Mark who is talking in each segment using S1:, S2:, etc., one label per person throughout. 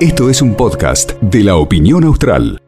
S1: Esto es un podcast de la opinión austral.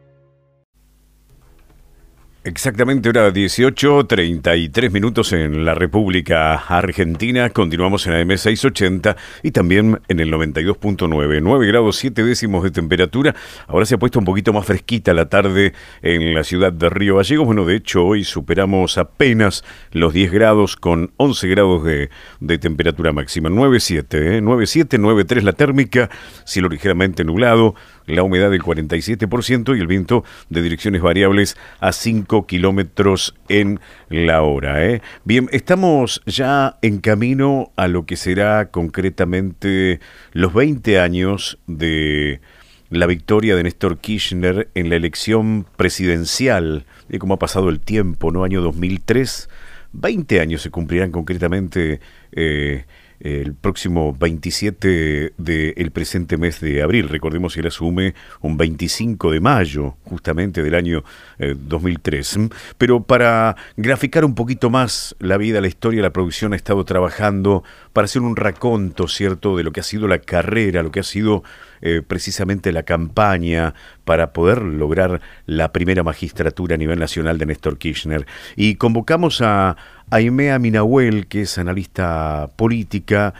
S2: Exactamente hora 18, 33 minutos en la República Argentina. Continuamos en AM 680 y también en el 92.9. 9 grados 7 décimos de temperatura. Ahora se ha puesto un poquito más fresquita la tarde en la ciudad de Río Gallegos. Bueno, de hecho, hoy superamos apenas los 10 grados con 11 grados de, temperatura máxima. 9.7, ¿eh? 9.7, 9.3 la térmica, cielo ligeramente nublado la humedad del 47% y el viento de direcciones variables a 5 kilómetros en la hora. ¿eh? Bien, estamos ya en camino a lo que será concretamente los 20 años de la victoria de Néstor Kirchner en la elección presidencial, de cómo ha pasado el tiempo, ¿no? Año 2003, 20 años se cumplirán concretamente eh, el próximo 27 del presente mes de abril. Recordemos que él asume un 25 de mayo, justamente del año 2003. Eh, Pero para graficar un poquito más la vida, la historia, la producción ha estado trabajando para hacer un raconto, ¿cierto?, de lo que ha sido la carrera, lo que ha sido eh, precisamente la campaña para poder lograr la primera magistratura a nivel nacional de Néstor Kirchner. Y convocamos a Aimea Minahuel, que es analista política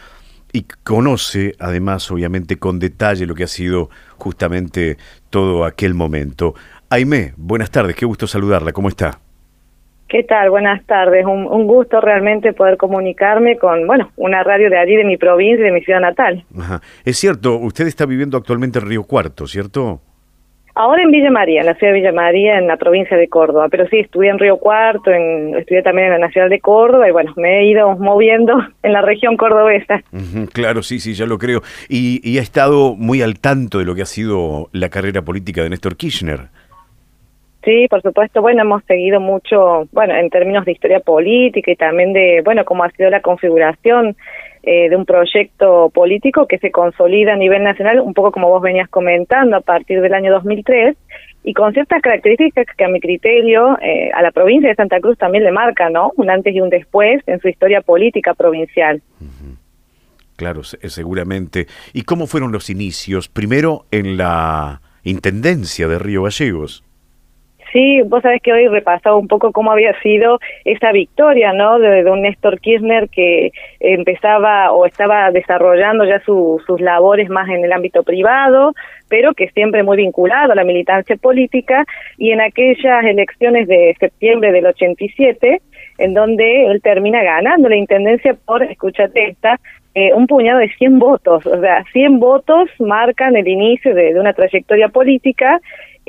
S2: y conoce además obviamente con detalle lo que ha sido justamente todo aquel momento. Aime, buenas tardes, qué gusto saludarla, ¿cómo está?
S3: ¿Qué tal? Buenas tardes. Un, gusto realmente poder comunicarme con, bueno, una radio de allí, de mi provincia, de mi ciudad natal.
S2: Ajá. Es cierto, usted está viviendo actualmente en Río Cuarto, ¿cierto?
S3: Ahora en Villa María, en la ciudad de Villa María, en la provincia de Córdoba. Pero sí, estudié en Río Cuarto, en, estudié también en la Nacional de Córdoba y bueno, me he ido moviendo en la región cordobesa.
S2: claro, sí, sí, ya lo creo. Y, y ha estado muy al tanto de lo que ha sido la carrera política de Néstor Kirchner.
S3: Sí, por supuesto. Bueno, hemos seguido mucho, bueno, en términos de historia política y también de, bueno, cómo ha sido la configuración eh, de un proyecto político que se consolida a nivel nacional, un poco como vos venías comentando, a partir del año 2003 y con ciertas características que a mi criterio eh, a la provincia de Santa Cruz también le marca, ¿no? Un antes y un después en su historia política provincial.
S2: Claro, seguramente. ¿Y cómo fueron los inicios? Primero en la Intendencia de Río Gallegos.
S3: Sí, vos sabés que hoy repasado un poco cómo había sido esa victoria, ¿no? De, un Néstor Kirchner que empezaba o estaba desarrollando ya sus labores más en el ámbito privado, pero que siempre muy vinculado a la militancia política y en aquellas elecciones de septiembre del 87, en donde él termina ganando la intendencia por, escúchate esta, eh, un puñado de 100 votos, o sea, 100 votos marcan el inicio de una trayectoria política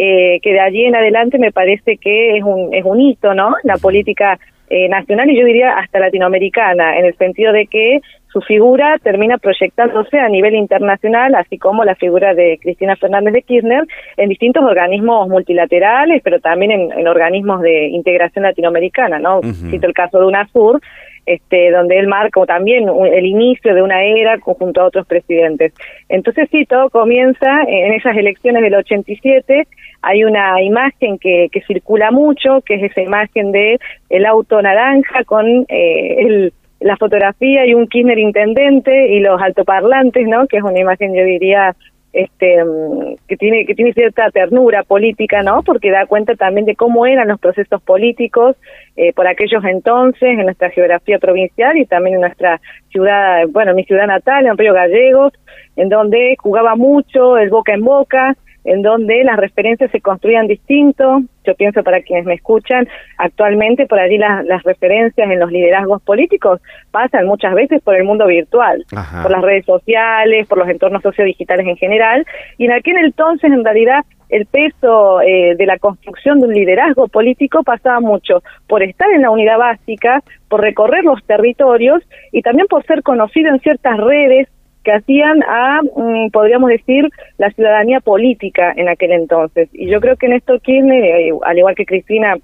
S3: eh, que de allí en adelante me parece que es un, es un hito, ¿no? La política eh, nacional y yo diría hasta latinoamericana, en el sentido de que su figura termina proyectándose a nivel internacional, así como la figura de Cristina Fernández de Kirchner en distintos organismos multilaterales, pero también en, organismos de integración latinoamericana, ¿no? Cito el caso de UNASUR, este, donde él marca también el inicio de una era junto a otros presidentes. Entonces sí, todo comienza en esas elecciones del 87 hay una imagen que, que circula mucho, que es esa imagen de el auto naranja con eh, el, la fotografía y un Kirchner intendente y los altoparlantes, ¿no? Que es una imagen, yo diría, este mm, que tiene que tiene cierta ternura política no porque da cuenta también de cómo eran los procesos políticos eh, por aquellos entonces en nuestra geografía provincial y también en nuestra ciudad bueno mi ciudad natal en Río Gallegos en donde jugaba mucho el boca en boca en donde las referencias se construían distinto. Yo pienso para quienes me escuchan, actualmente por allí las, referencias en los liderazgos políticos pasan muchas veces por el mundo virtual, por las redes sociales, por los entornos sociodigitales en general, y en aquel entonces en realidad el peso eh, de la construcción de un liderazgo político pasaba mucho por estar en la unidad básica, por recorrer los territorios y también por ser conocido en ciertas redes que hacían a, mm, podríamos decir, la ciudadanía política en aquel entonces. Y yo creo que Néstor Kirchner, eh, al igual que Cristina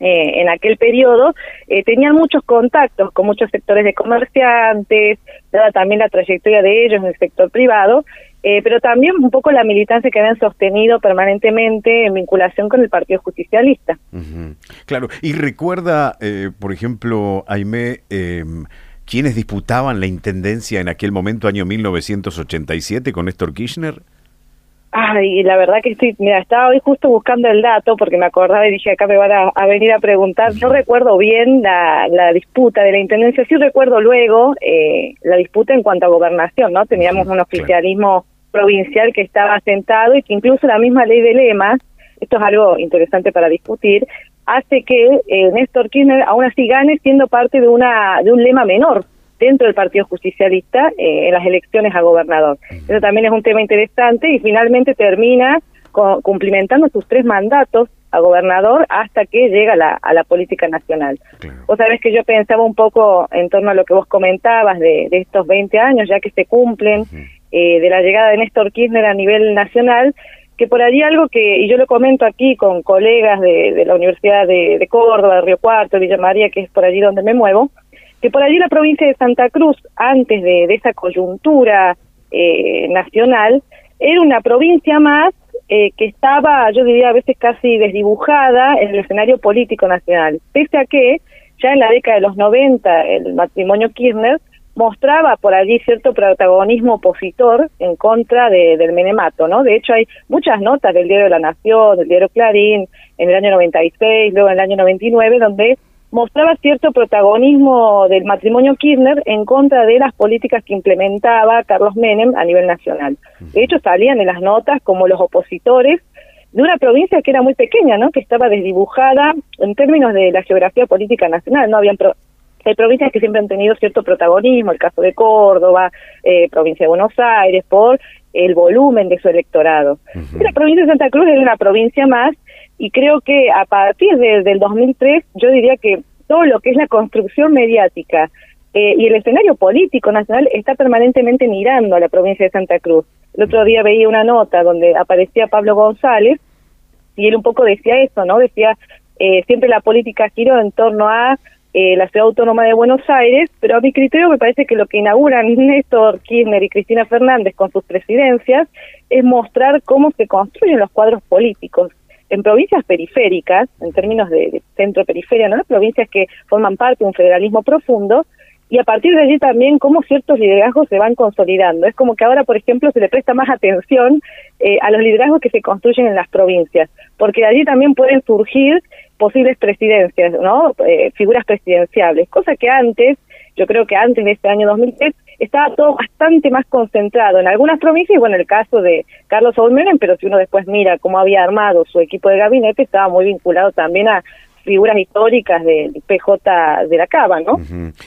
S3: eh, en aquel periodo, eh, tenían muchos contactos con muchos sectores de comerciantes, dada también la trayectoria de ellos en el sector privado, pero también un poco la militancia que habían sostenido permanentemente en vinculación con el Partido Justicialista.
S2: Claro, y recuerda, por ejemplo, Aime, quiénes disputaban la intendencia en aquel momento, año 1987, con Néstor Kirchner?
S3: Ay, la verdad que estoy, mira, estaba hoy justo buscando el dato porque me acordaba y dije, acá me van a, venir a preguntar. No recuerdo bien la, la, disputa de la intendencia, sí recuerdo luego eh, la disputa en cuanto a gobernación, ¿no? Teníamos un oficialismo provincial que estaba sentado y que incluso la misma ley de lemas, esto es algo interesante para discutir, hace que eh, Néstor Kirchner aún así gane siendo parte de una de un lema menor dentro del Partido Justicialista eh, en las elecciones a gobernador. Eso también es un tema interesante y finalmente termina cumplimentando sus tres mandatos a gobernador hasta que llega la, a la política nacional. Vos sabés que yo pensaba un poco en torno a lo que vos comentabas de, estos 20 años ya que se cumplen eh, de la llegada de Néstor Kirchner a nivel nacional, que por allí algo que, y yo lo comento aquí con colegas de, de la Universidad de, de Córdoba, de Río Cuarto, Villa María, que es por allí donde me muevo, que por allí la provincia de Santa Cruz, antes de, esa coyuntura eh, nacional, era una provincia más eh, que estaba, yo diría, a veces casi desdibujada en el escenario político nacional, pese a que ya en la década de los 90 el matrimonio Kirchner mostraba por allí cierto protagonismo opositor en contra de, del menemato, ¿no? De hecho hay muchas notas del Diario de la Nación, del Diario Clarín, en el año 96, luego en el año 99, donde mostraba cierto protagonismo del matrimonio Kirchner en contra de las políticas que implementaba Carlos Menem a nivel nacional. De hecho, salían en las notas como los opositores de una provincia que era muy pequeña, ¿no? que estaba desdibujada en términos de la geografía política nacional. No habían hay provincias que siempre han tenido cierto protagonismo, el caso de Córdoba, eh, provincia de Buenos Aires, por el volumen de su electorado. La provincia de Santa Cruz es una provincia más y creo que a partir de, del 2003 yo diría que todo lo que es la construcción mediática eh, y el escenario político nacional está permanentemente mirando a la provincia de Santa Cruz. El otro día veía una nota donde aparecía Pablo González y él un poco decía eso, ¿no? Decía, eh, siempre la política giró en torno a eh, la ciudad autónoma de Buenos Aires, pero a mi criterio me parece que lo que inauguran Néstor Kirchner y Cristina Fernández con sus presidencias es mostrar cómo se construyen los cuadros políticos en provincias periféricas, en términos de, centro-periferia, ¿no? provincias que forman parte de un federalismo profundo, y a partir de allí también cómo ciertos liderazgos se van consolidando. Es como que ahora, por ejemplo, se le presta más atención eh, a los liderazgos que se construyen en las provincias, porque allí también pueden surgir posibles presidencias, ¿no? Eh, figuras presidenciables, cosa que antes, yo creo que antes de este año 2003, estaba todo bastante más concentrado en algunas provincias, y bueno, el caso de Carlos Saúl pero si uno después mira cómo había armado su equipo de gabinete, estaba muy vinculado también a figuras históricas del PJ de la Cava, ¿no?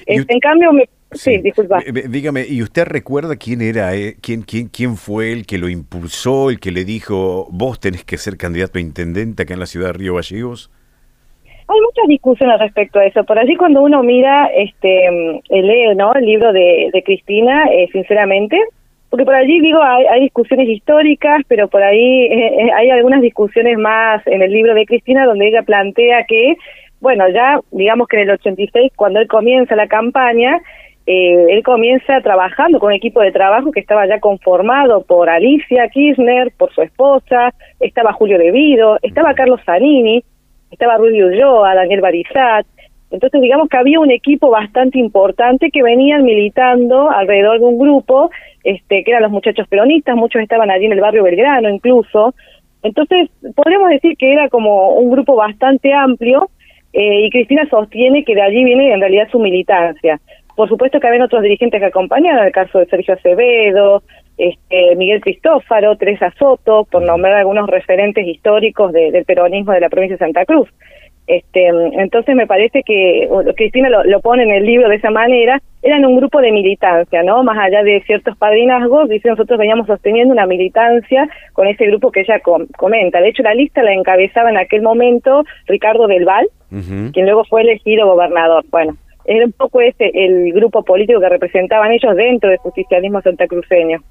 S3: En cambio, sí, disculpa.
S2: Dígame, ¿y usted recuerda quién era, eh? quién, quién, quién fue el que lo impulsó, el que le dijo, vos tenés que ser candidato a intendente acá en la ciudad de Río Gallegos?
S3: Hay muchas discusiones respecto a eso. Por allí cuando uno mira, este, lee, ¿no? El libro de, de Cristina, eh, sinceramente, porque por allí digo hay, hay, discusiones históricas, pero por ahí eh, eh, hay algunas discusiones más en el libro de Cristina donde ella plantea que, bueno, ya digamos que en el 86 cuando él comienza la campaña, eh, él comienza trabajando con un equipo de trabajo que estaba ya conformado por Alicia Kirchner, por su esposa, estaba Julio Devido, estaba Carlos Zanini, estaba Rudy Ulloa, Daniel Barizat. Entonces, digamos que había un equipo bastante importante que venían militando alrededor de un grupo, este, que eran los muchachos peronistas, muchos estaban allí en el barrio Belgrano incluso. Entonces, podríamos decir que era como un grupo bastante amplio eh, y Cristina sostiene que de allí viene en realidad su militancia. Por supuesto que había otros dirigentes que acompañaban, el caso de Sergio Acevedo, este, Miguel Cristófaro, Teresa Soto, por nombrar algunos referentes históricos del peronismo de la provincia de Santa Cruz. Este, entonces me parece que Cristina lo, pone en el libro de esa manera, eran un grupo de militancia, ¿no? Más allá de ciertos padrinazgos, dice nosotros veníamos sosteniendo una militancia con ese grupo que ella comenta. De hecho, la lista la encabezaba en aquel momento Ricardo del Val, quien luego fue elegido gobernador. Bueno, era un poco ese el grupo político que representaban ellos dentro del justicialismo santacruceño.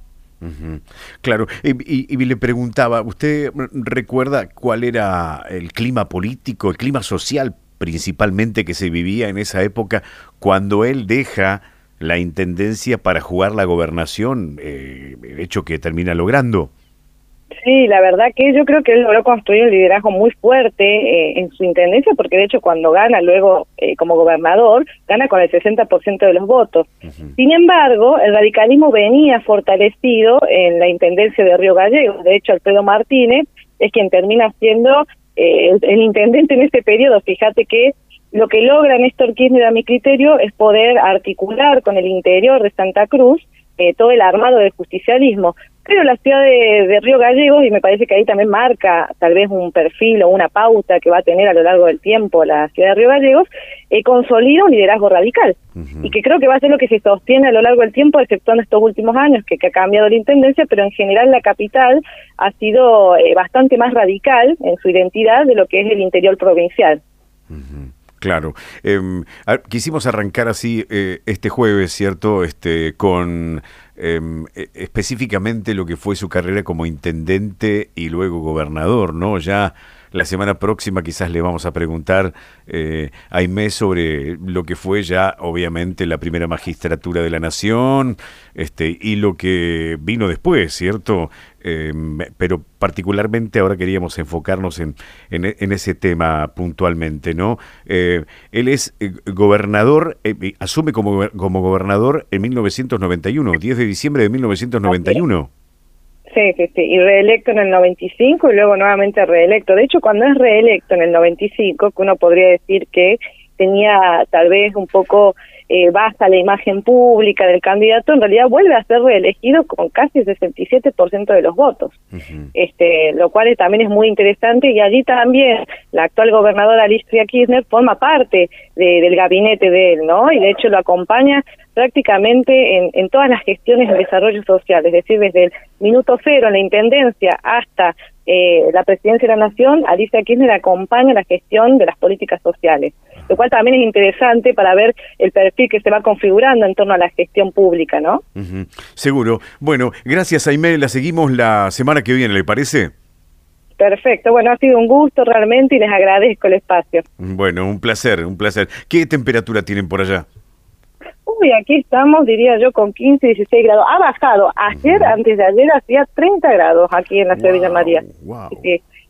S2: Claro, y, le preguntaba, ¿usted recuerda cuál era el clima político, el clima social principalmente que se vivía en esa época cuando él deja la intendencia para jugar la gobernación, eh, hecho que termina logrando?
S3: Sí, la verdad que yo creo que él logró construir un liderazgo muy fuerte eh, en su intendencia, porque de hecho cuando gana luego eh, como gobernador, gana con el 60% de los votos. Sin embargo, el radicalismo venía fortalecido en la intendencia de Río Gallegos. De hecho, Alfredo Martínez es quien termina siendo eh, el, intendente en este periodo. Fíjate que lo que logra Néstor Kirchner, a mi criterio, es poder articular con el interior de Santa Cruz todo el armado del justicialismo. Pero la ciudad de, Río Gallegos, y me parece que ahí también marca tal vez un perfil o una pauta que va a tener a lo largo del tiempo la ciudad de Río Gallegos, eh, consolida un liderazgo radical. Y que creo que va a ser lo que se sostiene a lo largo del tiempo, exceptuando estos últimos años, que, ha cambiado la intendencia, pero en general la capital ha sido eh, bastante más radical en su identidad de lo que es el interior provincial.
S2: Claro. Em, quisimos arrancar así eh, este jueves, ¿cierto? Este, con em, e, específicamente lo que fue su carrera como intendente y luego gobernador, ¿no? Ya la semana próxima quizás le vamos a preguntar eh, a Inés sobre lo que fue ya, obviamente, la primera magistratura de la Nación este, y lo que vino después, ¿cierto? Em, pero particularmente ahora queríamos enfocarnos en, en, ese tema puntualmente, ¿no? Eh, él es eh, gobernador, asume como, como gobernador en 1991, 10 de diciembre de 1991.
S3: Sí, sí, y reelecto en el 95 y luego nuevamente reelecto. De hecho, cuando es reelecto en el 95, que uno podría decir que tenía tal vez un poco eh, basta la imagen pública del candidato, en realidad vuelve a ser reelegido con casi el 67% de los votos, este, lo cual también es muy interesante y allí también la actual gobernadora Alicia Kirchner forma parte del gabinete de él, ¿no? Y de hecho lo acompaña prácticamente en, en todas las gestiones de desarrollo social, es decir, desde el minuto cero en la intendencia hasta eh, la presidencia de la Nación, Alicia Kirchner acompaña la gestión de las políticas sociales, lo cual también es interesante para ver el perfil que se va configurando en torno a la gestión pública, ¿no?
S2: Seguro. Bueno, gracias Aime, la seguimos la semana que viene, ¿le parece?
S3: Perfecto, bueno, ha sido un gusto realmente y les agradezco el espacio.
S2: Bueno, un placer, un placer. ¿Qué temperatura tienen por allá?
S3: Uy, aquí estamos, diría yo, con 15, 16 grados. Ha bajado. Ayer, antes de ayer, hacía 30 grados aquí en la ciudad de Villa María.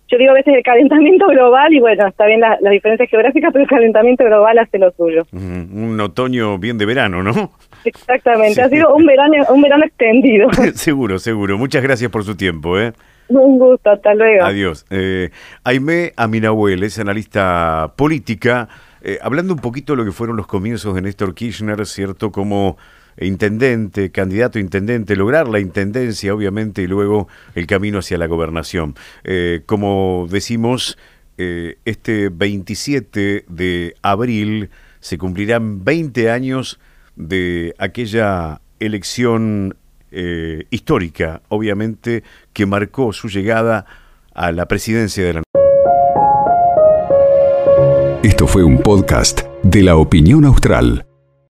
S3: Yo digo a veces el calentamiento global, y bueno, está bien las diferencias geográficas, pero el calentamiento global hace lo suyo.
S2: Un otoño bien de verano, ¿no?
S3: Exactamente, ha sido un verano, un verano extendido.
S2: seguro, seguro. Muchas gracias por su tiempo, ¿eh?
S3: Un gusto, hasta luego.
S2: Adiós. Eh, Aime Aminahuel es analista política. Eh, hablando un poquito de lo que fueron los comienzos de Néstor Kirchner, ¿cierto? Como intendente, candidato a intendente, lograr la intendencia, obviamente, y luego el camino hacia la gobernación. Eh, como decimos, eh, este 27 de abril se cumplirán 20 años de aquella elección histórica, obviamente, que marcó su llegada a la presidencia de la
S1: esto fue un podcast de la opinión austral.